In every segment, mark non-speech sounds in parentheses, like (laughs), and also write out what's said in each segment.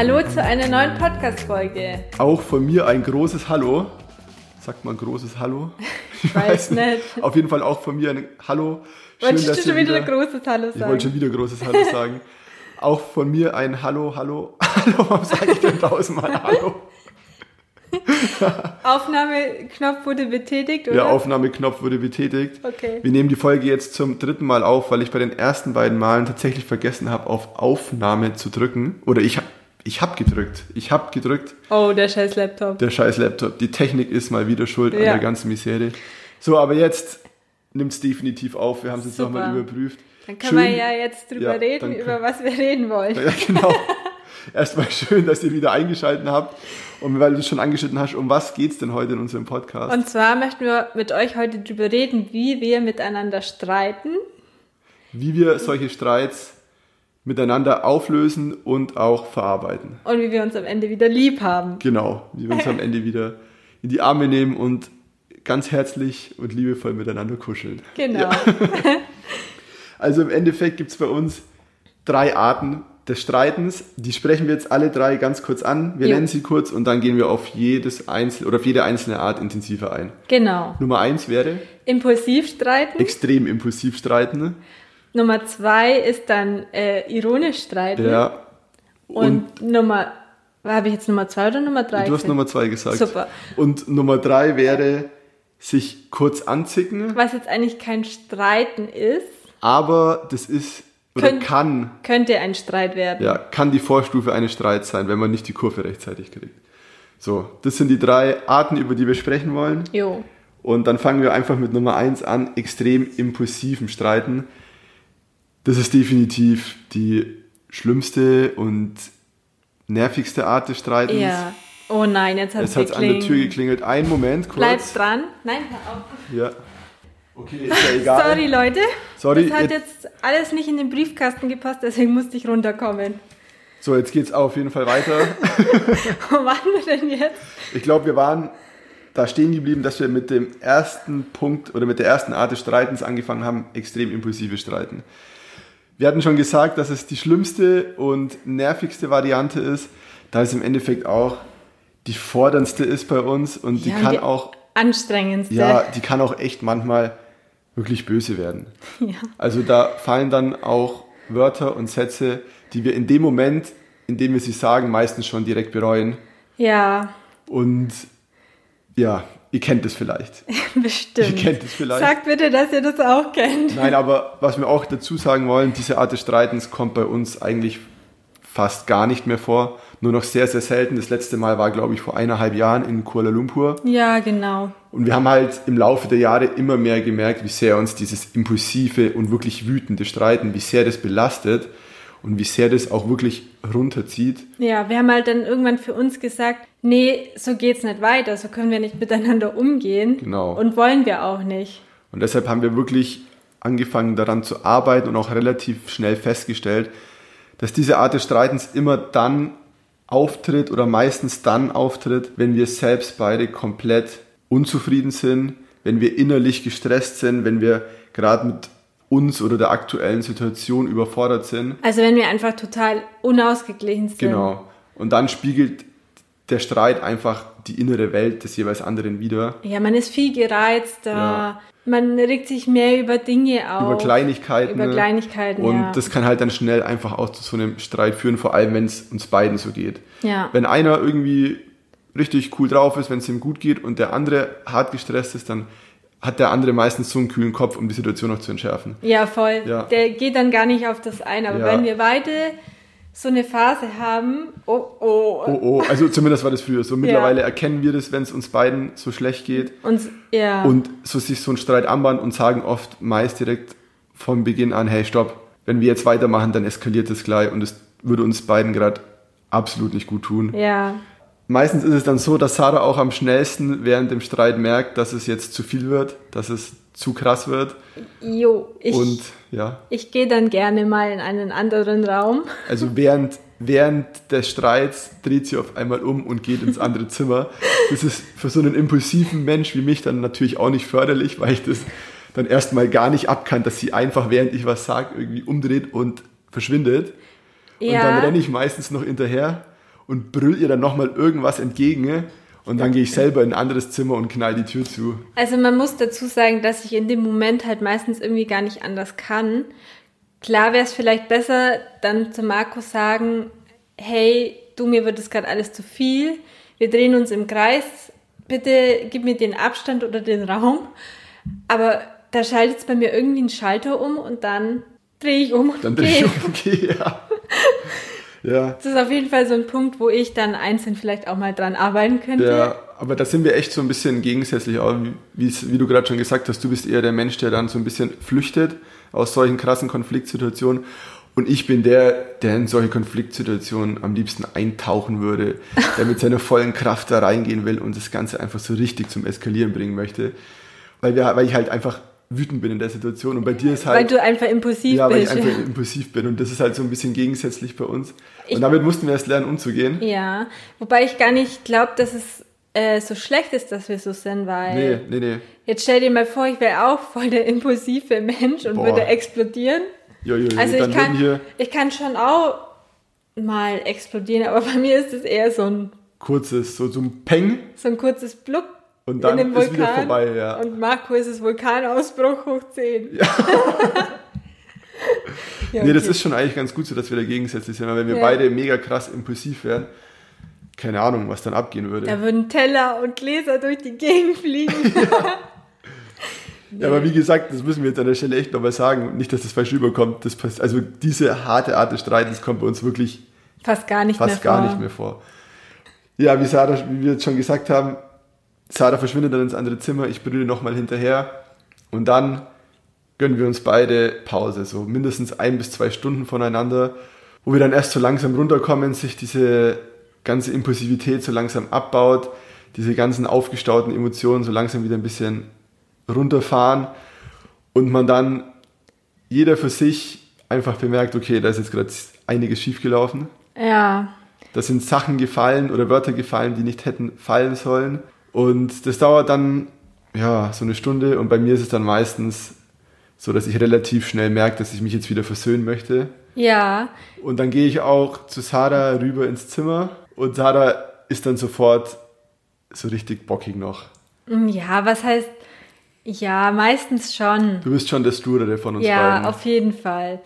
Hallo zu einer neuen Podcast-Folge. Auch von mir ein großes Hallo. Sagt man großes Hallo? Ich weiß (laughs) nicht. Auf jeden Fall auch von mir ein Hallo. Wolltest du schon wieder ein großes Hallo Ich sagen? wollte schon wieder großes Hallo (laughs) sagen. Auch von mir ein Hallo, Hallo. (laughs) Hallo, warum sage ich denn tausendmal Hallo? Aufnahmeknopf wurde betätigt, oder? Der Aufnahmeknopf wurde betätigt. Okay. Wir nehmen die Folge jetzt zum dritten Mal auf, weil ich bei den ersten beiden Malen tatsächlich vergessen habe, auf Aufnahme zu drücken. Oder ich habe ich hab gedrückt. Ich habe gedrückt. Oh, der scheiß Laptop. Der scheiß Laptop. Die Technik ist mal wieder schuld an Ja. der ganzen Misere. So, aber jetzt nimmt es definitiv auf. Wir haben es jetzt nochmal überprüft. Dann können Schön- wir ja jetzt drüber Ja, reden, über was wir reden wollen. Ja, genau. (laughs) Erstmal schön, dass ihr wieder eingeschaltet habt. Und weil du es schon angeschnitten hast, um was geht's denn heute in unserem Podcast? Und zwar möchten wir mit euch heute drüber reden, wie wir miteinander streiten. Wie wir solche Streits miteinander auflösen und auch verarbeiten. Und wie wir uns am Ende wieder lieb haben. Genau, wie wir uns am Ende wieder in die Arme nehmen und ganz herzlich und liebevoll miteinander kuscheln. Genau. (laughs) Also im Endeffekt gibt es bei uns drei Arten des Streitens. Die sprechen wir jetzt alle drei ganz kurz an. Wir Jo. nennen sie kurz und dann gehen wir auf jedes einzelne oder auf jede einzelne Art intensiver ein. Genau. Nummer eins wäre Impulsiv streiten. extrem impulsiv streiten. Nummer zwei ist dann äh, ironisch streiten. Ja. Und, Nummer, habe ich jetzt Nummer zwei oder Nummer drei? du hast? Nummer zwei gesagt. Super. Und Nummer drei wäre sich kurz anzicken, Was jetzt eigentlich kein Streiten ist, aber das ist oder Könnt- kann könnte ein Streit werden. ja, kann die Vorstufe eines Streits sein, wenn man nicht die Kurve rechtzeitig kriegt. So, das sind die drei Arten, über die wir sprechen wollen. Jo. Und dann fangen wir einfach mit Nummer eins an, extrem impulsiven Streiten. Das ist definitiv die schlimmste und nervigste Art des Streitens. Ja. Oh nein, jetzt hat es Es hat an der Tür geklingelt. geklingelt. Einen Moment, kurz. Bleib dran. Nein, hör auf. Ja. Okay, ist ja egal. Sorry, Leute. Sorry, Das hat jetzt- jetzt alles nicht in den Briefkasten gepasst, deswegen musste ich runterkommen. So, jetzt geht's auf jeden Fall weiter. (laughs) Wo waren wir denn jetzt? Ich glaube, wir waren da stehen geblieben, dass wir mit dem ersten Punkt oder mit der ersten Art des Streitens angefangen haben, extrem impulsive Streiten. Wir hatten schon gesagt, dass es die schlimmste und nervigste Variante ist, da es im Endeffekt auch die forderndste ist bei uns und die Ja, kann die auch, Anstrengendste. ja, die kann auch echt manchmal wirklich böse werden. (laughs) Ja. Also da fallen dann auch Wörter und Sätze, die wir in dem Moment, in dem wir sie sagen, meistens schon direkt bereuen. Ja, Und ja, ihr kennt es vielleicht. (laughs) bestimmt. Ihr kennt es vielleicht. Sagt bitte, dass ihr das auch kennt. Nein, aber (laughs) was wir auch dazu sagen wollen, diese Art des Streitens kommt bei uns eigentlich fast gar nicht mehr vor. Nur noch sehr, sehr selten. Das letzte Mal war, glaube ich, vor eineinhalb Jahren in Kuala Lumpur. Ja, genau. Und wir haben halt im Laufe der Jahre immer mehr gemerkt, wie sehr uns dieses impulsive und wirklich wütende Streiten, wie sehr das belastet und wie sehr das auch wirklich runterzieht. Ja, wir haben halt dann irgendwann für uns gesagt, nee, so geht's nicht weiter, so können wir nicht miteinander umgehen. Genau. Und wollen wir auch nicht. Und deshalb haben wir wirklich angefangen daran zu arbeiten und auch relativ schnell festgestellt, dass diese Art des Streitens immer dann auftritt oder meistens dann auftritt, wenn wir selbst beide komplett unzufrieden sind, wenn wir innerlich gestresst sind, wenn wir gerade mit uns oder der aktuellen Situation überfordert sind. Also wenn wir einfach total unausgeglichen sind. Genau. Und dann spiegelt der Streit einfach die innere Welt des jeweils anderen wider. Ja, man ist viel gereizter. Ja. Man regt sich mehr über Dinge auf. über Kleinigkeiten. Über Kleinigkeiten, Und ja. das kann halt dann schnell einfach auch zu so einem Streit führen, vor allem wenn es uns beiden so geht. Ja. Wenn einer irgendwie richtig cool drauf ist, wenn es ihm gut geht und der andere hart gestresst ist, dann hat der andere meistens so einen kühlen Kopf, um die Situation noch zu entschärfen. Ja, voll. Ja. Der geht dann gar nicht auf das ein. Aber Ja. wenn wir beide so eine Phase haben, oh, oh, Oh oh, also zumindest war das früher so. Mittlerweile erkennen wir das, wenn es uns beiden so schlecht geht uns, ja. und so sich so ein Streit anbahnt und sagen oft meist direkt von Beginn an, hey stopp, wenn wir jetzt weitermachen, dann eskaliert es gleich und es würde uns beiden gerade absolut nicht gut tun. ja. Meistens ist es dann so, dass Sarah auch am schnellsten während dem Streit merkt, dass es jetzt zu viel wird, dass es zu krass wird. Jo, ich, und ja, ich gehe dann gerne mal in einen anderen Raum. also während, während des Streits dreht sie auf einmal um und geht ins andere Zimmer. Das ist für so einen impulsiven Mensch wie mich dann natürlich auch nicht förderlich, weil ich das dann erstmal gar nicht abkann, dass sie einfach, während ich was sage, irgendwie umdreht und verschwindet. Und Ja. dann renne ich meistens noch hinterher und brüll ihr dann nochmal irgendwas entgegen. Und dann gehe ich selber in ein anderes Zimmer und knall die Tür zu. Also man muss dazu sagen, dass ich in dem Moment halt meistens irgendwie gar nicht anders kann. Klar wäre es vielleicht besser, dann zu Markus sagen, hey, du, mir wird das gerade alles zu viel. Wir drehen uns im Kreis. Bitte gib mir den Abstand oder den Raum. Aber da schaltet es bei mir irgendwie einen Schalter um und dann drehe ich um und Dann drehe ich um und gehe, ja. Ja. Das ist auf jeden Fall so ein Punkt, wo ich dann einzeln vielleicht auch mal dran arbeiten könnte. Ja, aber da sind wir echt so ein bisschen gegensätzlich, auch wie, wie du gerade schon gesagt hast, du bist eher der Mensch, der dann so ein bisschen flüchtet aus solchen krassen Konfliktsituationen. Und ich bin der, der in solche Konfliktsituationen am liebsten eintauchen würde, (laughs) der mit seiner vollen Kraft da reingehen will und das Ganze einfach so richtig zum Eskalieren bringen möchte. Weil, wir, weil ich halt einfach wütend bin in der Situation und bei dir ist halt... Weil du einfach impulsiv ja, bist. Ja, weil ich einfach (laughs) impulsiv bin und das ist halt so ein bisschen gegensätzlich bei uns. Ich- und damit mussten wir erst lernen, umzugehen. Ja, wobei ich gar nicht glaube, dass es äh, so schlecht ist, dass wir so sind, weil Nee, nee, nee. jetzt stell dir mal vor, ich wäre auch voll der impulsive Mensch und Boah. würde explodieren. Jo, jo, jo, Also ich kann, ich kann schon auch mal explodieren, aber bei mir ist es eher so ein, kurzes, so, so ein Peng so ein kurzes Blub und dann in ist Vulkan. wieder vorbei, ja. Und Marco ist es Vulkanausbruch hoch 10. (laughs) Ja. Nee, das okay. ist schon eigentlich ganz gut so, dass wir da gegensätzlich sind, weil wenn wir Ja. beide mega krass impulsiv wären, keine Ahnung, was dann abgehen würde. Da würden Teller und Gläser durch die Gegend fliegen. (laughs) Ja, aber wie gesagt, das müssen wir jetzt an der Stelle echt nochmal sagen. Nicht, dass das falsch rüberkommt. Das passt, also diese harte Art des Streitens kommt bei uns wirklich Fast gar nicht fast mehr gar vor. nicht mehr vor. Ja, wie Sarah, wie wir jetzt schon gesagt haben, Sarah verschwindet dann ins andere Zimmer, ich brülle nochmal hinterher und dann gönnen wir uns beide Pause, so mindestens ein bis zwei Stunden voneinander, wo wir dann erst so langsam runterkommen, sich diese ganze Impulsivität so langsam abbaut, diese ganzen aufgestauten Emotionen so langsam wieder ein bisschen runterfahren und man dann jeder für sich einfach bemerkt, okay, da ist jetzt gerade einiges schiefgelaufen. Ja, Da sind Sachen gefallen oder Wörter gefallen, die nicht hätten fallen sollen. Und das dauert dann ja so eine Stunde und bei mir ist es dann meistens so, dass ich relativ schnell merke, dass ich mich jetzt wieder versöhnen möchte. ja. Und dann gehe ich auch zu Sarah rüber ins Zimmer und Sarah ist dann sofort so richtig bockig noch. Mm, Ja, was heißt, ja, meistens schon. Du bist schon der Sturere von uns Ja, beiden. auf jeden Fall.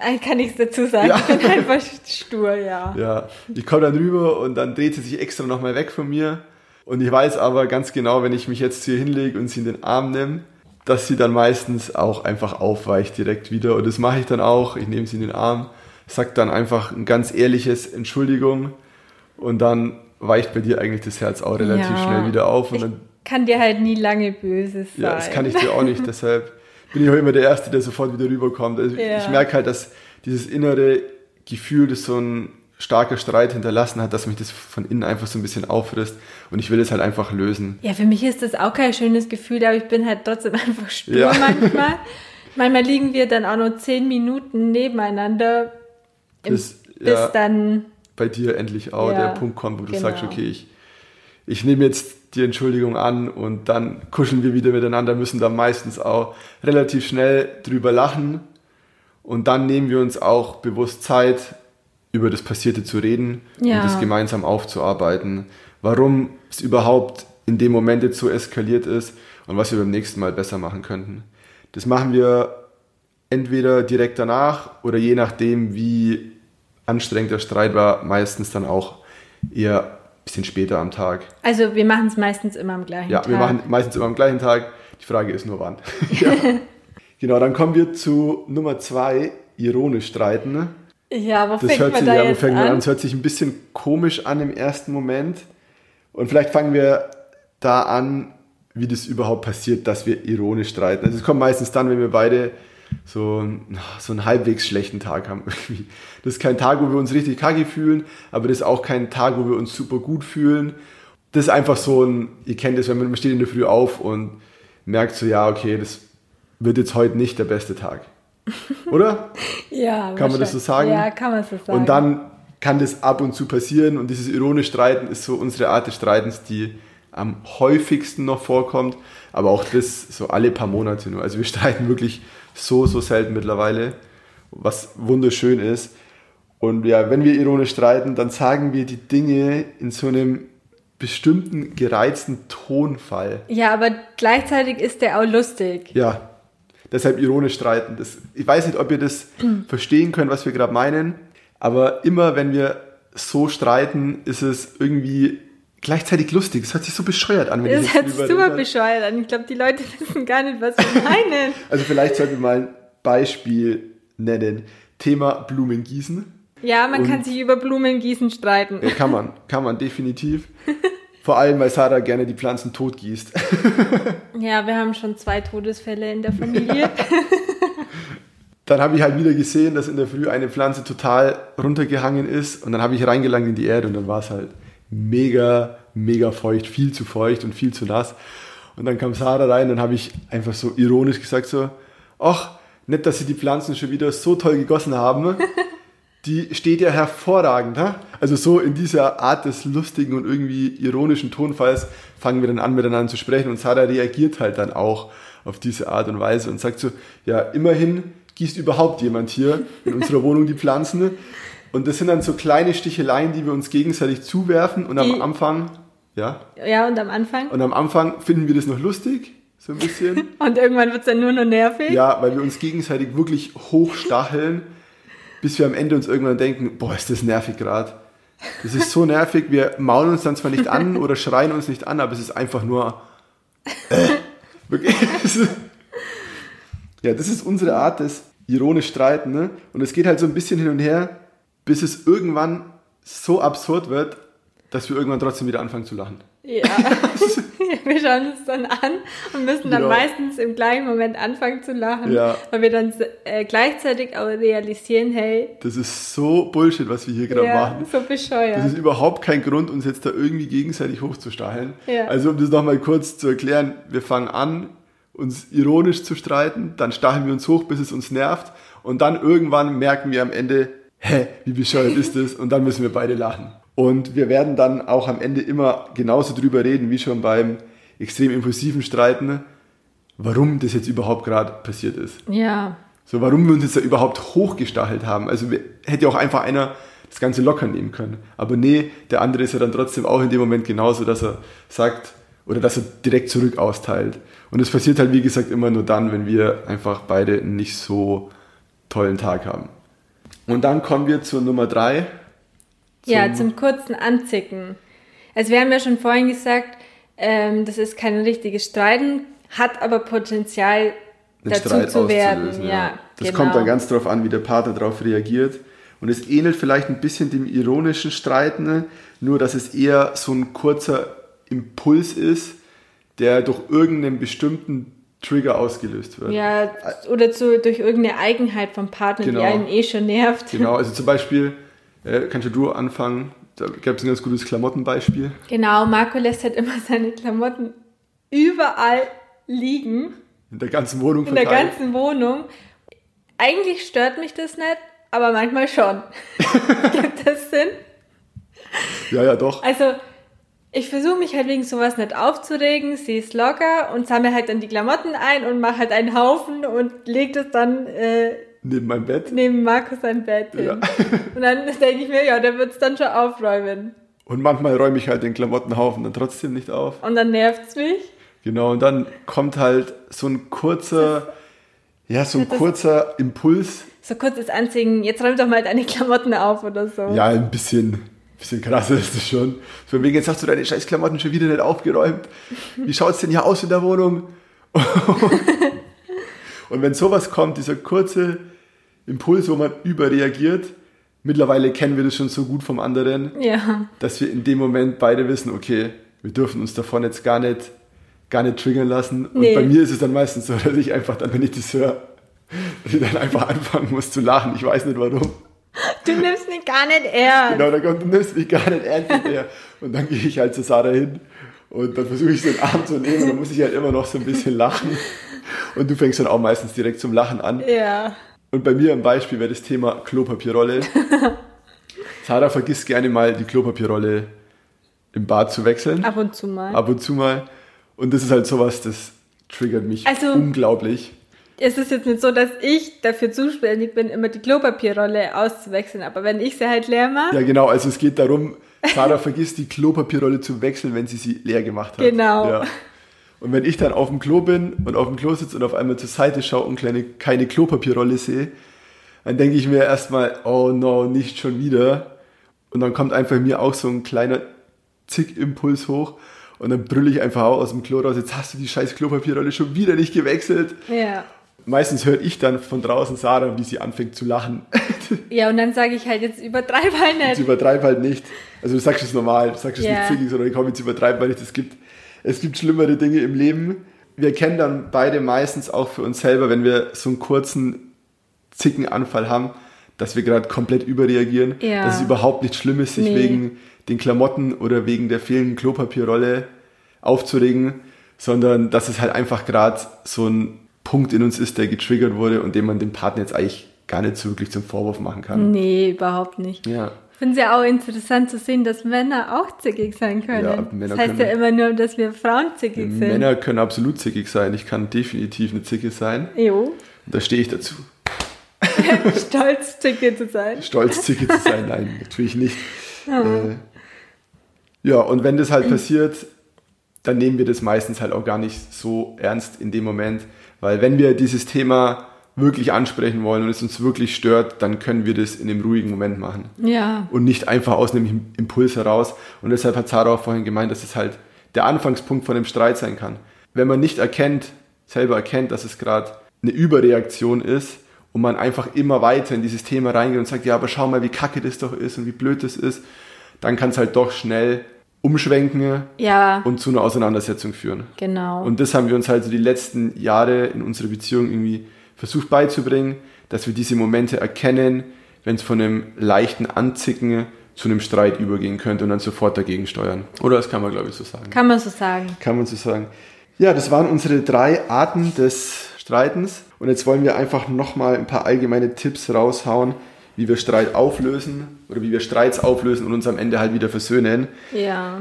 Äh, Kann nichts dazu sagen. Ja. Ich bin (laughs) einfach stur, ja. Ja, ich komme dann rüber und dann dreht sie sich extra nochmal weg von mir. Und ich weiß aber ganz genau, wenn ich mich jetzt hier hinlege und sie in den Arm nehme, dass sie dann meistens auch einfach aufweicht direkt wieder. Und das mache ich dann auch. Ich nehme sie in den Arm, sag dann einfach ein ganz ehrliches Entschuldigung und dann weicht bei dir eigentlich das Herz auch relativ Ja. schnell wieder auf. Und Ich dann, kann dir halt nie lange böse sein. ja, das kann ich dir auch nicht. (laughs) Deshalb bin ich auch immer der Erste, der sofort wieder rüberkommt. Also Ja. Ich merke halt, dass dieses innere Gefühl, das so ein starker Streit hinterlassen hat, dass mich das von innen einfach so ein bisschen auffrisst und ich will es halt einfach lösen. Ja, für mich ist das auch kein schönes Gefühl, aber ich bin halt trotzdem (laughs) einfach stur Ja. manchmal. (laughs) Manchmal liegen wir dann auch nur zehn Minuten nebeneinander, im, Bis, bis ja, dann, bei dir endlich auch Ja, der Punkt kommt, wo du genau. sagst, okay, ich, ich nehme jetzt die Entschuldigung an und dann kuscheln wir wieder miteinander, müssen da meistens auch relativ schnell drüber lachen und dann nehmen wir uns auch bewusst Zeit, über das Passierte zu reden Ja. und das gemeinsam aufzuarbeiten, warum es überhaupt in dem Moment jetzt so eskaliert ist und was wir beim nächsten Mal besser machen könnten. Das machen wir entweder direkt danach oder je nachdem, wie anstrengend der Streit war, meistens dann auch eher ein bisschen später am Tag. also wir machen es meistens immer am gleichen Ja, Tag. wir machen meistens immer am gleichen Tag. Die Frage ist nur wann. (laughs) (laughs) ja. Genau, dann kommen wir zu Nummer zwei, ironisch streiten. Ja, wo Das fängt hört man sich, da ja, wo jetzt fängt man an? an? Das hört sich ein bisschen komisch an im ersten Moment. Und vielleicht fangen wir da an, wie das überhaupt passiert, dass wir ironisch streiten. Also es kommt meistens dann, wenn wir beide so, einen- so einen halbwegs schlechten Tag haben. (laughs) Das ist kein Tag, wo wir uns richtig kacke fühlen, aber das ist auch kein Tag, wo wir uns super gut fühlen. Das ist einfach so ein, ihr kennt es, wenn man, man steht in der Früh auf und merkt so, ja, okay, das wird jetzt heute nicht der beste Tag. Oder? (laughs) Ja, Kann man das so sagen? Ja, kann man so sagen. Und dann kann das ab und zu passieren und dieses ironisch Streiten ist so unsere Art des Streitens, die am häufigsten noch vorkommt, aber auch das so alle paar Monate nur. Also wir (laughs) streiten wirklich so, so selten mittlerweile, was wunderschön ist. Und ja, wenn wir ironisch streiten, dann sagen wir die Dinge in so einem bestimmten gereizten Tonfall. Ja, aber gleichzeitig ist der auch lustig. Ja, deshalb ironisch streiten. Das, ich weiß nicht, ob ihr das (clears throat) verstehen könnt, was wir gerade meinen, aber immer wenn wir so streiten, ist es irgendwie gleichzeitig lustig. Das hört sich so bescheuert an. Wenn Das ich hört sich super bescheuert an. Ich glaube, die Leute (laughs) wissen gar nicht, was wir meinen. (laughs) Also vielleicht sollten wir mal ein Beispiel nennen. Thema Blumengießen. Ja, man Und- kann sich über Blumengießen streiten. Ja, kann man, (laughs) kann man definitiv. Vor allem, weil Sarah gerne die Pflanzen tot gießt. (laughs) Ja, wir haben schon zwei Todesfälle in der Familie. (laughs) Dann habe ich halt wieder gesehen, dass in der Früh eine Pflanze total runtergehangen ist und dann habe ich reingelangt in die Erde und dann war es halt mega, mega feucht, viel zu feucht und viel zu nass. Und dann kam Sarah rein und dann habe ich einfach so ironisch gesagt so, ach, nett, dass Sie die Pflanzen schon wieder so toll gegossen haben. (laughs) Die steht ja hervorragend. Ha? Also so in dieser Art des lustigen und irgendwie ironischen Tonfalls fangen wir dann an, miteinander zu sprechen und Sarah reagiert halt dann auch auf diese Art und Weise und sagt so, ja, immerhin gießt überhaupt jemand hier in unserer Wohnung die Pflanzen. Und das sind dann so kleine Sticheleien, die wir uns gegenseitig zuwerfen und am Anfang, ja, ja, und am Anfang. und am Anfang finden wir das noch lustig, so ein bisschen. (laughs) Und irgendwann wird es dann nur noch nervig. Ja, weil wir uns gegenseitig wirklich hochstacheln, bis wir am Ende uns irgendwann denken, boah, ist das nervig gerade. Das ist so nervig, wir maulen uns dann zwar nicht an oder schreien uns nicht an, aber es ist einfach nur... Äh, wirklich. ja, das ist unsere Art des ironisch Streiten. Ne? Und es geht halt so ein bisschen hin und her, bis es irgendwann so absurd wird, dass wir irgendwann trotzdem wieder anfangen zu lachen. Ja. (laughs) wir schauen uns dann an und müssen dann Genau. meistens im gleichen Moment anfangen zu lachen, Ja. weil wir dann äh, gleichzeitig auch realisieren, hey, Das ist so Bullshit, was wir hier gerade ja, machen. so bescheuert. Das ist überhaupt kein Grund, uns jetzt da irgendwie gegenseitig hochzustacheln. Ja. Also um das nochmal kurz zu erklären, wir fangen an, uns ironisch zu streiten, dann stacheln wir uns hoch, bis es uns nervt und dann irgendwann merken wir am Ende, hä, wie bescheuert ist das? Und dann müssen wir beide lachen. Und wir werden dann auch am Ende immer genauso drüber reden, wie schon beim extrem impulsiven Streiten, warum das jetzt überhaupt gerade passiert ist. ja, So, warum wir uns jetzt da überhaupt hochgestachelt haben. Also wir, hätte ja auch einfach einer das Ganze locker nehmen können. Aber nee, der andere ist ja dann trotzdem auch in dem Moment genauso, dass er sagt oder dass er direkt zurück austeilt. Und es passiert halt, wie gesagt, immer nur dann, wenn wir einfach beide nicht so tollen Tag haben. Und dann kommen wir zur Nummer drei. Ja, zum kurzen Anzicken. Also wir haben ja schon vorhin gesagt, ähm, das ist kein richtiges Streiten, hat aber Potenzial einen dazu Streit zu werden. auszulösen, Ja, Das genau. kommt dann ganz drauf an, wie der Partner darauf reagiert. Und es ähnelt vielleicht ein bisschen dem ironischen Streiten, ne? nur dass es eher so ein kurzer Impuls ist, der durch irgendeinen bestimmten Trigger ausgelöst wird. Ja, oder zu, durch irgendeine Eigenheit vom Partner, Genau. die einen eh schon nervt. Genau, also zum Beispiel, äh, kannst du du anfangen, da gab es ein ganz gutes Klamottenbeispiel. Genau, Marco lässt halt immer seine Klamotten überall liegen, In der ganzen Wohnung in der verteilt. ganzen Wohnung. Eigentlich stört mich das nicht, aber manchmal schon. (laughs) Gibt das Sinn? Ja, ja, doch. Also, ich versuche mich halt wegen sowas nicht aufzuregen, sie ist locker und sammle halt dann die Klamotten ein und mache halt einen Haufen und lege das dann äh, Neben meinem Bett. neben Markus sein Bett hin. Ja. Und dann denke ich mir, ja, der wird es dann schon aufräumen. Und manchmal räume ich halt den Klamottenhaufen dann trotzdem nicht auf. Und dann nervt's mich. Genau, und dann kommt halt so ein kurzer, ja, so ein kurzer Impuls. So kurzes Anziehen, jetzt räum doch mal deine Klamotten auf oder so. Ja, ein bisschen, bisschen krasser ist das schon. Von wegen, jetzt hast du deine scheiß Klamotten schon wieder nicht aufgeräumt. Wie schaut's denn hier aus in der Wohnung? (laughs) und wenn sowas kommt, dieser kurze Impuls, wo man überreagiert, mittlerweile kennen wir das schon so gut vom anderen, Ja. dass wir in dem Moment beide wissen, okay, wir dürfen uns davon jetzt gar nicht, gar nicht triggern lassen. Und Nee. bei mir ist es dann meistens so, (laughs) dass ich einfach dann, wenn ich das höre, dass ich dann einfach anfangen muss zu lachen. Ich weiß nicht warum. Du nimmst mich gar nicht ernst. Genau, da kommt, du nimmst mich gar nicht ernst mehr. Und dann gehe ich halt zu Sarah hin und dann versuche ich so den Arm zu nehmen und dann muss ich halt immer noch so ein bisschen lachen. Und du fängst dann auch meistens direkt zum Lachen an. Ja. Und bei mir im Beispiel wäre das Thema Klopapierrolle. (laughs) Sarah vergisst gerne mal die Klopapierrolle im Bad zu wechseln. Ab und zu mal. ab und zu mal. Und das ist halt sowas, das triggert mich Also- unglaublich. es ist jetzt nicht so, dass ich dafür zuständig bin, immer die Klopapierrolle auszuwechseln, aber wenn ich sie halt leer mache. Ja, genau, also es geht darum, Sarah vergisst die Klopapierrolle zu wechseln, wenn sie sie leer gemacht hat. Genau. Ja. Und wenn ich dann auf dem Klo bin und auf dem Klo sitze und auf einmal zur Seite schaue und kleine, keine Klopapierrolle sehe, dann denke ich mir erstmal, oh no, nicht schon wieder. Und dann kommt einfach mir auch so ein kleiner Zick-Impuls hoch. Und dann brülle ich einfach aus dem Klo raus, jetzt hast du die scheiß Klopapierrolle schon wieder nicht gewechselt. Ja. Meistens höre ich dann von draußen Sarah, wie sie anfängt zu lachen. (laughs) Ja, und dann sage ich halt, jetzt übertreib halt Ich nicht. übertreibe halt nicht. Also du sagst es normal, du sagst es Ja. nicht zickig, sondern komm, jetzt übertreibe weil nicht. Es gibt, es gibt schlimmere Dinge im Leben. Wir kennen dann beide meistens auch für uns selber, wenn wir so einen kurzen Zickenanfall haben, dass wir gerade komplett überreagieren. Ja. Dass es überhaupt nicht schlimm ist, sich Nee. wegen den Klamotten oder wegen der fehlenden Klopapierrolle aufzuregen, sondern dass es halt einfach gerade so ein Punkt in uns ist, der getriggert wurde und den man dem Partner jetzt eigentlich gar nicht so wirklich zum Vorwurf machen kann. Nee, überhaupt nicht. Ja. Ich finde es ja auch interessant zu sehen, dass Männer auch zickig sein können. Ja, Männer das heißt ja können- immer nur, dass wir Frauen zickig sind. Männer können absolut zickig sein. Ich kann definitiv eine Zicke sein. Jo, Und da stehe ich dazu. (laughs) stolz zickig zu sein. Stolz, Zicke zu sein. Nein, natürlich nicht. (laughs) Äh, ja, und wenn das halt passiert, dann nehmen wir das meistens halt auch gar nicht so ernst in dem Moment. Weil wenn wir dieses Thema wirklich ansprechen wollen und es uns wirklich stört, dann können wir das in einem ruhigen Moment machen. Ja, und nicht einfach aus einem Impuls heraus. Und deshalb hat Sarah auch vorhin gemeint, dass es halt der Anfangspunkt von einem Streit sein kann. Wenn man nicht erkennt, selber erkennt, dass es gerade eine Überreaktion ist und man einfach immer weiter in dieses Thema reingeht und sagt, ja, aber schau mal, wie kacke das doch ist und wie blöd das ist, dann kann es halt doch schnell umschwenken ja, und zu einer Auseinandersetzung führen. genau. Und das haben wir uns halt so die letzten Jahre in unserer Beziehung irgendwie versucht beizubringen, dass wir diese Momente erkennen, wenn es von einem leichten Anzicken zu einem Streit übergehen könnte und dann sofort dagegen steuern. Oder das kann man, glaube ich, so sagen. Kann man so sagen. Kann man so sagen. Ja, das waren unsere drei Arten des Streitens. Und jetzt wollen wir einfach nochmal ein paar allgemeine Tipps raushauen, wie wir Streit auflösen oder wie wir Streits auflösen und uns am Ende halt wieder versöhnen. Ja,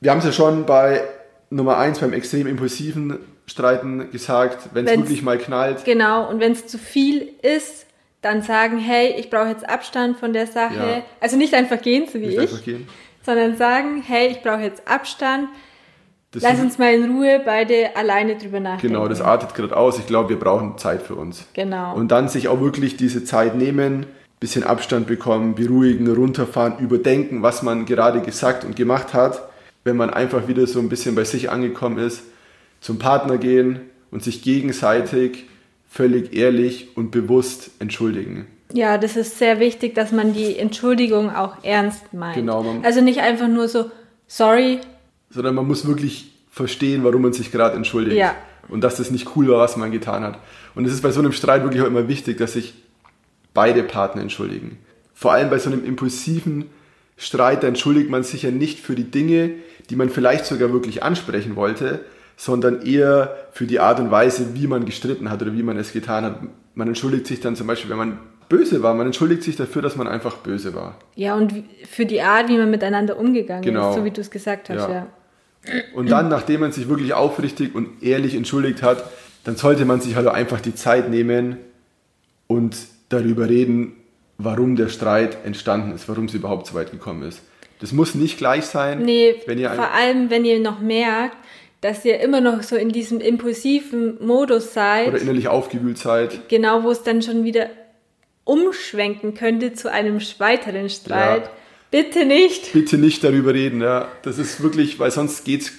Wir haben es ja schon bei Nummer 1 beim extrem impulsiven Streiten gesagt, wenn es wirklich mal knallt. genau. Und wenn es zu viel ist, dann sagen, hey, ich brauche jetzt Abstand von der Sache. Ja. Also nicht einfach gehen, so wie Nicht ich, gehen. sondern sagen, hey, ich brauche jetzt Abstand. Das Lass uns mal in Ruhe beide alleine drüber nachdenken. Genau, das artet gerade aus. Ich glaube, wir brauchen Zeit für uns. Genau. Und dann sich auch wirklich diese Zeit nehmen, bisschen Abstand bekommen, beruhigen, runterfahren, überdenken, was man gerade gesagt und gemacht hat. Wenn man einfach wieder so ein bisschen bei sich angekommen ist, zum Partner gehen und sich gegenseitig völlig ehrlich und bewusst entschuldigen. Ja, das ist sehr wichtig, dass man die Entschuldigung auch ernst meint. Genau, also nicht einfach nur so, sorry, sondern man muss wirklich verstehen, warum man sich gerade entschuldigt. Ja. Und dass das nicht cool war, was man getan hat. Und es ist bei so einem Streit wirklich auch immer wichtig, dass sich beide Partner entschuldigen. Vor allem bei so einem impulsiven Streit, da entschuldigt man sich ja nicht für die Dinge, die man vielleicht sogar wirklich ansprechen wollte, sondern eher für die Art und Weise, wie man gestritten hat oder wie man es getan hat. Man entschuldigt sich dann zum Beispiel, wenn man böse war, man entschuldigt sich dafür, dass man einfach böse war. ja, und für die Art, wie man miteinander umgegangen Genau. ist, so wie du es gesagt hast, Ja. ja. Und dann, nachdem man sich wirklich aufrichtig und ehrlich entschuldigt hat, dann sollte man sich halt einfach die Zeit nehmen und darüber reden, warum der Streit entstanden ist, warum es überhaupt so weit gekommen ist. Das muss nicht gleich sein, Nee, wenn ihr vor allem, wenn ihr noch merkt, dass ihr immer noch so in diesem impulsiven Modus seid, oder innerlich aufgewühlt seid. genau wo es dann schon wieder umschwenken könnte zu einem weiteren Streit. Ja. Bitte nicht. Bitte nicht darüber reden, ja. Das ist wirklich, weil sonst geht's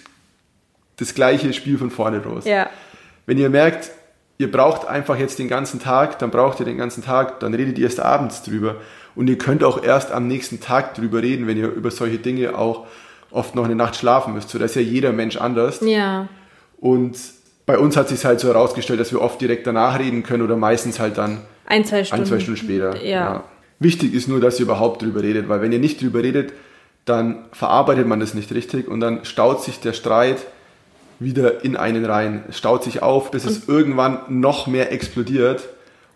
das gleiche Spiel von vorne los. Ja, Wenn ihr merkt, ihr braucht einfach jetzt den ganzen Tag, dann braucht ihr den ganzen Tag, dann redet ihr erst abends drüber. Und ihr könnt auch erst am nächsten Tag drüber reden, wenn ihr über solche Dinge auch oft noch eine Nacht schlafen müsst. So, da ist ja jeder Mensch anders. ja, Und bei uns hat sich halt so herausgestellt, dass wir oft direkt danach reden können oder meistens halt dann ein, zwei Stunden. ein, zwei Stunden später. Ja. Wichtig ist nur, dass ihr überhaupt drüber redet, weil wenn ihr nicht drüber redet, dann verarbeitet man das nicht richtig und dann staut sich der Streit wieder in einen rein. Es staut sich auf, bis es irgendwann noch mehr explodiert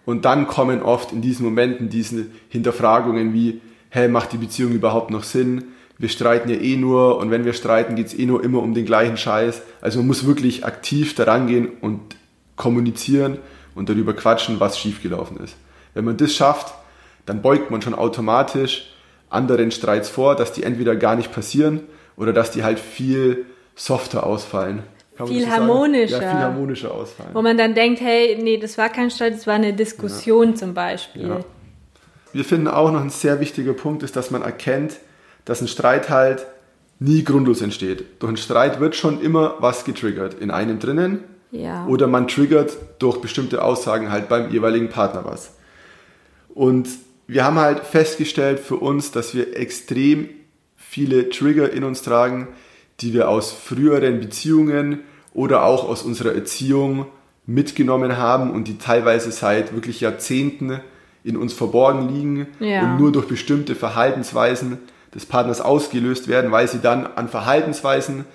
und dann kommen oft in diesen Momenten diese Hinterfragungen wie, hä, macht die Beziehung überhaupt noch Sinn? Wir streiten ja eh nur und wenn wir streiten, geht es eh nur immer um den gleichen Scheiß. Also man muss wirklich aktiv daran gehen und kommunizieren und darüber quatschen, was schiefgelaufen ist. Wenn man das schafft, dann beugt man schon automatisch anderen Streits vor, dass die entweder gar nicht passieren oder dass die halt viel softer ausfallen. Viel harmonischer. Ja, viel harmonischer ausfallen. Wo man dann denkt, hey, nee, das war kein Streit, das war eine Diskussion ja. zum Beispiel. Ja. Wir finden auch noch ein sehr wichtiger Punkt ist, dass man erkennt, dass ein Streit halt nie grundlos entsteht. Durch einen Streit wird schon immer was getriggert. In einem drinnen ja. oder man triggert durch bestimmte Aussagen halt beim jeweiligen Partner was. Und wir haben halt festgestellt für uns, dass wir extrem viele Trigger in uns tragen, die wir aus früheren Beziehungen oder auch aus unserer Erziehung mitgenommen haben und die teilweise seit wirklich Jahrzehnten in uns verborgen liegen ja. und nur durch bestimmte Verhaltensweisen des Partners ausgelöst werden, weil sie dann an Verhaltensweisen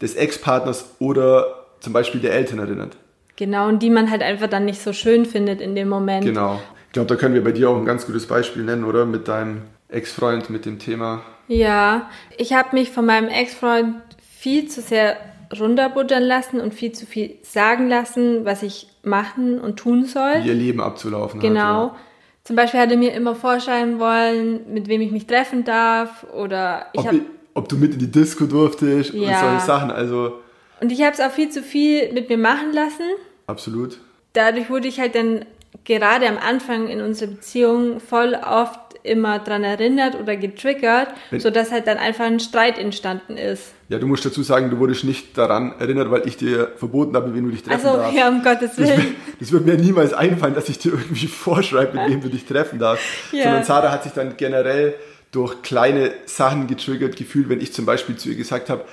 des Ex-Partners oder zum Beispiel der Eltern erinnert. Genau, und die man halt einfach dann nicht so schön findet in dem Moment. Genau. Ich glaube, da können wir bei dir auch ein ganz gutes Beispiel nennen, oder? Mit deinem Ex-Freund, mit dem Thema. Ja, ich habe mich von meinem Ex-Freund viel zu sehr runterbuttern lassen und viel zu viel sagen lassen, was ich machen und tun soll. Wie ihr Leben abzulaufen Genau. Hat, ja. Zum Beispiel hat er mir immer vorschreiben wollen, mit wem ich mich treffen darf oder ich ob, hab, ob du mit in die Disco durftest Ja. und solche Sachen. Also und ich habe es auch viel zu viel mit mir machen lassen. absolut. Dadurch wurde ich halt dann gerade am Anfang in unserer Beziehung voll oft immer dran erinnert oder getriggert, Wenn- sodass halt dann einfach ein Streit entstanden ist. Ja, du musst dazu sagen, du wurdest nicht daran erinnert, weil ich dir verboten habe, wem du dich treffen Also, darfst. ja, um Gottes Das, wär- Willen. das wird mir niemals einfallen, dass ich dir irgendwie (laughs) vorschreibe, mit wem du dich treffen darfst. Ja. Sondern Sarah hat sich dann generell durch kleine Sachen getriggert gefühlt, wenn ich zum Beispiel zu ihr gesagt habe,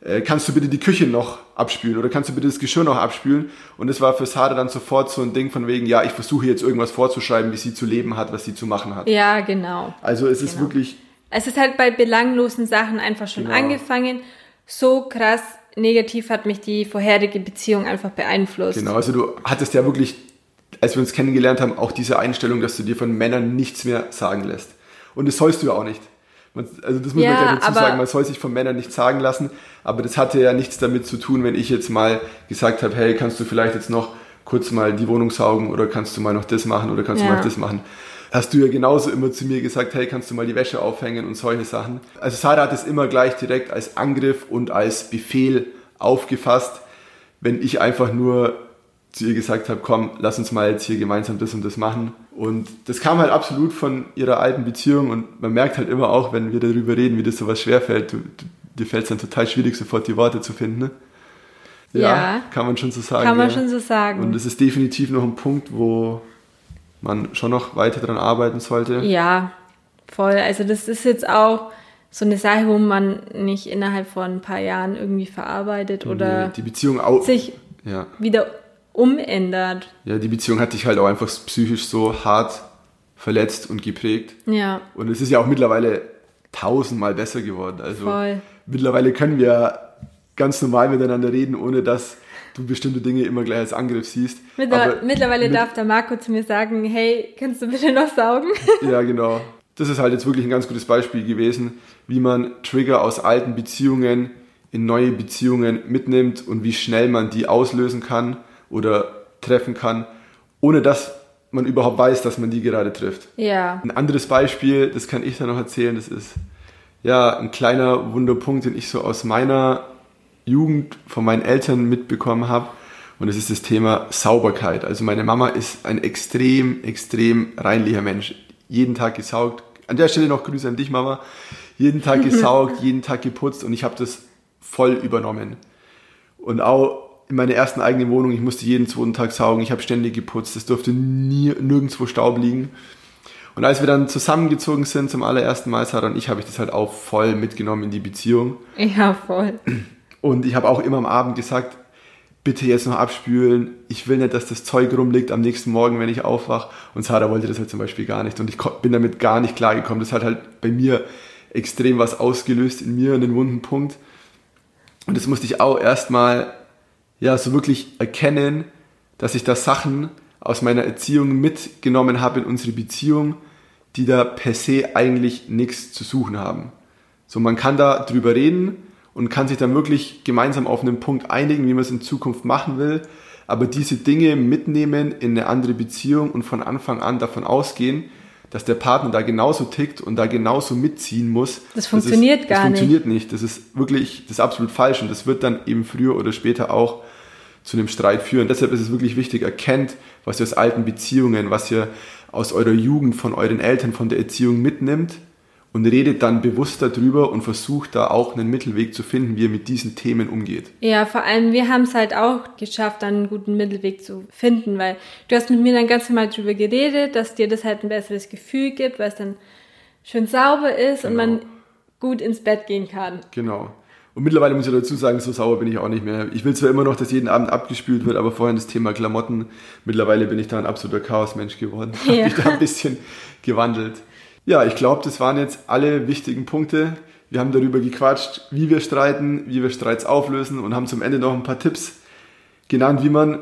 äh, kannst du bitte die Küche noch abspülen oder kannst du bitte das Geschirr noch abspülen? Und es war für Sarah dann sofort so ein Ding von wegen, ja, ich versuche jetzt irgendwas vorzuschreiben, wie sie zu leben hat, was sie zu machen hat. Ja, genau. Also es ist Genau. wirklich, Es ist halt bei belanglosen Sachen einfach schon Genau. angefangen. So krass negativ hat mich die vorherige Beziehung einfach beeinflusst. genau, also du hattest ja wirklich, als wir uns kennengelernt haben, auch diese Einstellung, dass du dir von Männern nichts mehr sagen lässt. Und das sollst du ja auch nicht. Also das muss Ja, man gleich dazu sagen, man soll sich von Männern nichts sagen lassen, aber das hatte ja nichts damit zu tun, wenn ich jetzt mal gesagt habe, hey, kannst du vielleicht jetzt noch kurz mal die Wohnung saugen oder kannst du mal noch das machen oder kannst du Ja. mal das machen. Hast du ja genauso immer zu mir gesagt, hey, kannst du mal die Wäsche aufhängen und solche Sachen. Also Sarah hat es immer gleich direkt als Angriff und als Befehl aufgefasst, wenn ich einfach nur zu ihr gesagt habe, komm, lass uns mal jetzt hier gemeinsam das und das machen. Und das kam halt absolut von ihrer alten Beziehung und man merkt halt immer auch, wenn wir darüber reden, wie das sowas schwerfällt, du, du, dir fällt es dann total schwierig, sofort die Worte zu finden. Ne? Ja. kann man schon so sagen. Kann man ja. schon so sagen. Und das ist definitiv noch ein Punkt, wo man schon noch weiter dran arbeiten sollte. Ja, voll. Also das ist jetzt auch so eine Sache, wo man nicht innerhalb von ein paar Jahren irgendwie verarbeitet oder die Beziehung auch. sich Ja. wieder umändert. ja, die Beziehung hat dich halt auch einfach psychisch so hart verletzt und geprägt. Ja, Und es ist ja auch mittlerweile tausendmal besser geworden. Also Voll. mittlerweile können wir ganz normal miteinander reden, ohne dass du bestimmte Dinge immer gleich als Angriff siehst. Mittler mittlerweile mit- darf der Marco zu mir sagen, hey, kannst du bitte noch saugen? (laughs) Ja, genau. Das ist halt jetzt wirklich ein ganz gutes Beispiel gewesen, wie man Trigger aus alten Beziehungen in neue Beziehungen mitnimmt und wie schnell man die auslösen kann oder treffen kann, ohne dass man überhaupt weiß, dass man die gerade trifft. Ja, Ein anderes Beispiel, das kann ich da noch erzählen, das ist ja ein kleiner Wunderpunkt, den ich so aus meiner Jugend von meinen Eltern mitbekommen habe. Und das ist das Thema Sauberkeit. Also meine Mama ist ein extrem, extrem reinlicher Mensch. Jeden Tag gesaugt. An der Stelle noch Grüße an dich, Mama. Jeden Tag (laughs) gesaugt, jeden Tag geputzt und ich habe das voll übernommen. Und auch in meiner ersten eigenen Wohnung, ich musste jeden zweiten Tag saugen, ich habe ständig geputzt, es durfte nie, nirgendwo Staub liegen. Und als wir dann zusammengezogen sind zum allerersten Mal, Sarah und ich, habe ich das halt auch voll mitgenommen in die Beziehung. ja, voll. Und ich habe auch immer am Abend gesagt, bitte jetzt noch abspülen. Ich will nicht, dass das Zeug rumliegt am nächsten Morgen, wenn ich aufwache. Und Sarah wollte das halt zum Beispiel gar nicht. Und ich bin damit gar nicht klargekommen. Das hat halt bei mir extrem was ausgelöst in mir, einen wunden Punkt. Und das musste ich auch erstmal, ja, so wirklich erkennen, dass ich da Sachen aus meiner Erziehung mitgenommen habe in unsere Beziehung, die da per se eigentlich nichts zu suchen haben. So, man kann da drüber reden und kann sich dann wirklich gemeinsam auf einen Punkt einigen, wie man es in Zukunft machen will. aber diese Dinge mitnehmen in eine andere Beziehung und von Anfang an davon ausgehen, dass der Partner da genauso tickt und da genauso mitziehen muss. Das funktioniert das ist, gar das funktioniert nicht. Das ist wirklich, das ist absolut falsch und das wird dann eben früher oder später auch zu einem Streit führen. Deshalb ist es wirklich wichtig, erkennt, was ihr aus alten Beziehungen, was ihr aus eurer Jugend, von euren Eltern, von der Erziehung mitnimmt und redet dann bewusst darüber und versucht da auch einen Mittelweg zu finden, wie ihr mit diesen Themen umgeht. Ja, vor allem wir haben es halt auch geschafft, dann einen guten Mittelweg zu finden, weil du hast mit mir dann ganz normal darüber geredet, dass dir das halt ein besseres Gefühl gibt, weil es dann schön sauber ist genau. und man gut ins Bett gehen kann. Genau. Und mittlerweile muss ich dazu sagen, so sauer bin ich auch nicht mehr. Ich will zwar immer noch, dass jeden Abend abgespült wird, aber vorhin das Thema Klamotten. Mittlerweile bin ich da ein absoluter Chaosmensch geworden. (laughs) Ja. Habe mich da ein bisschen gewandelt. Ja, ich glaube, das waren jetzt alle wichtigen Punkte. Wir haben darüber gequatscht, wie wir streiten, wie wir Streits auflösen und haben zum Ende noch ein paar Tipps genannt, wie man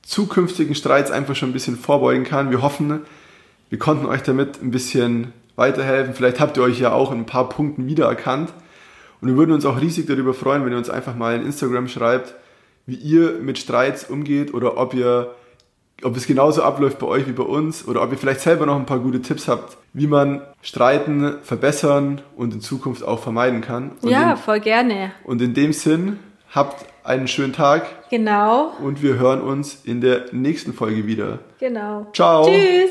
zukünftigen Streits einfach schon ein bisschen vorbeugen kann. Wir hoffen, wir konnten euch damit ein bisschen weiterhelfen. Vielleicht habt ihr euch ja auch in ein paar Punkten wiedererkannt. Und wir würden uns auch riesig darüber freuen, wenn ihr uns einfach mal in Instagram schreibt, wie ihr mit Streits umgeht oder ob ihr ob es genauso abläuft bei euch wie bei uns oder ob ihr vielleicht selber noch ein paar gute Tipps habt, wie man Streiten verbessern und in Zukunft auch vermeiden kann. Und ja, in, voll gerne. Und in dem Sinn, habt einen schönen Tag. Genau. Und wir hören uns in der nächsten Folge wieder. Genau. Ciao. Tschüss.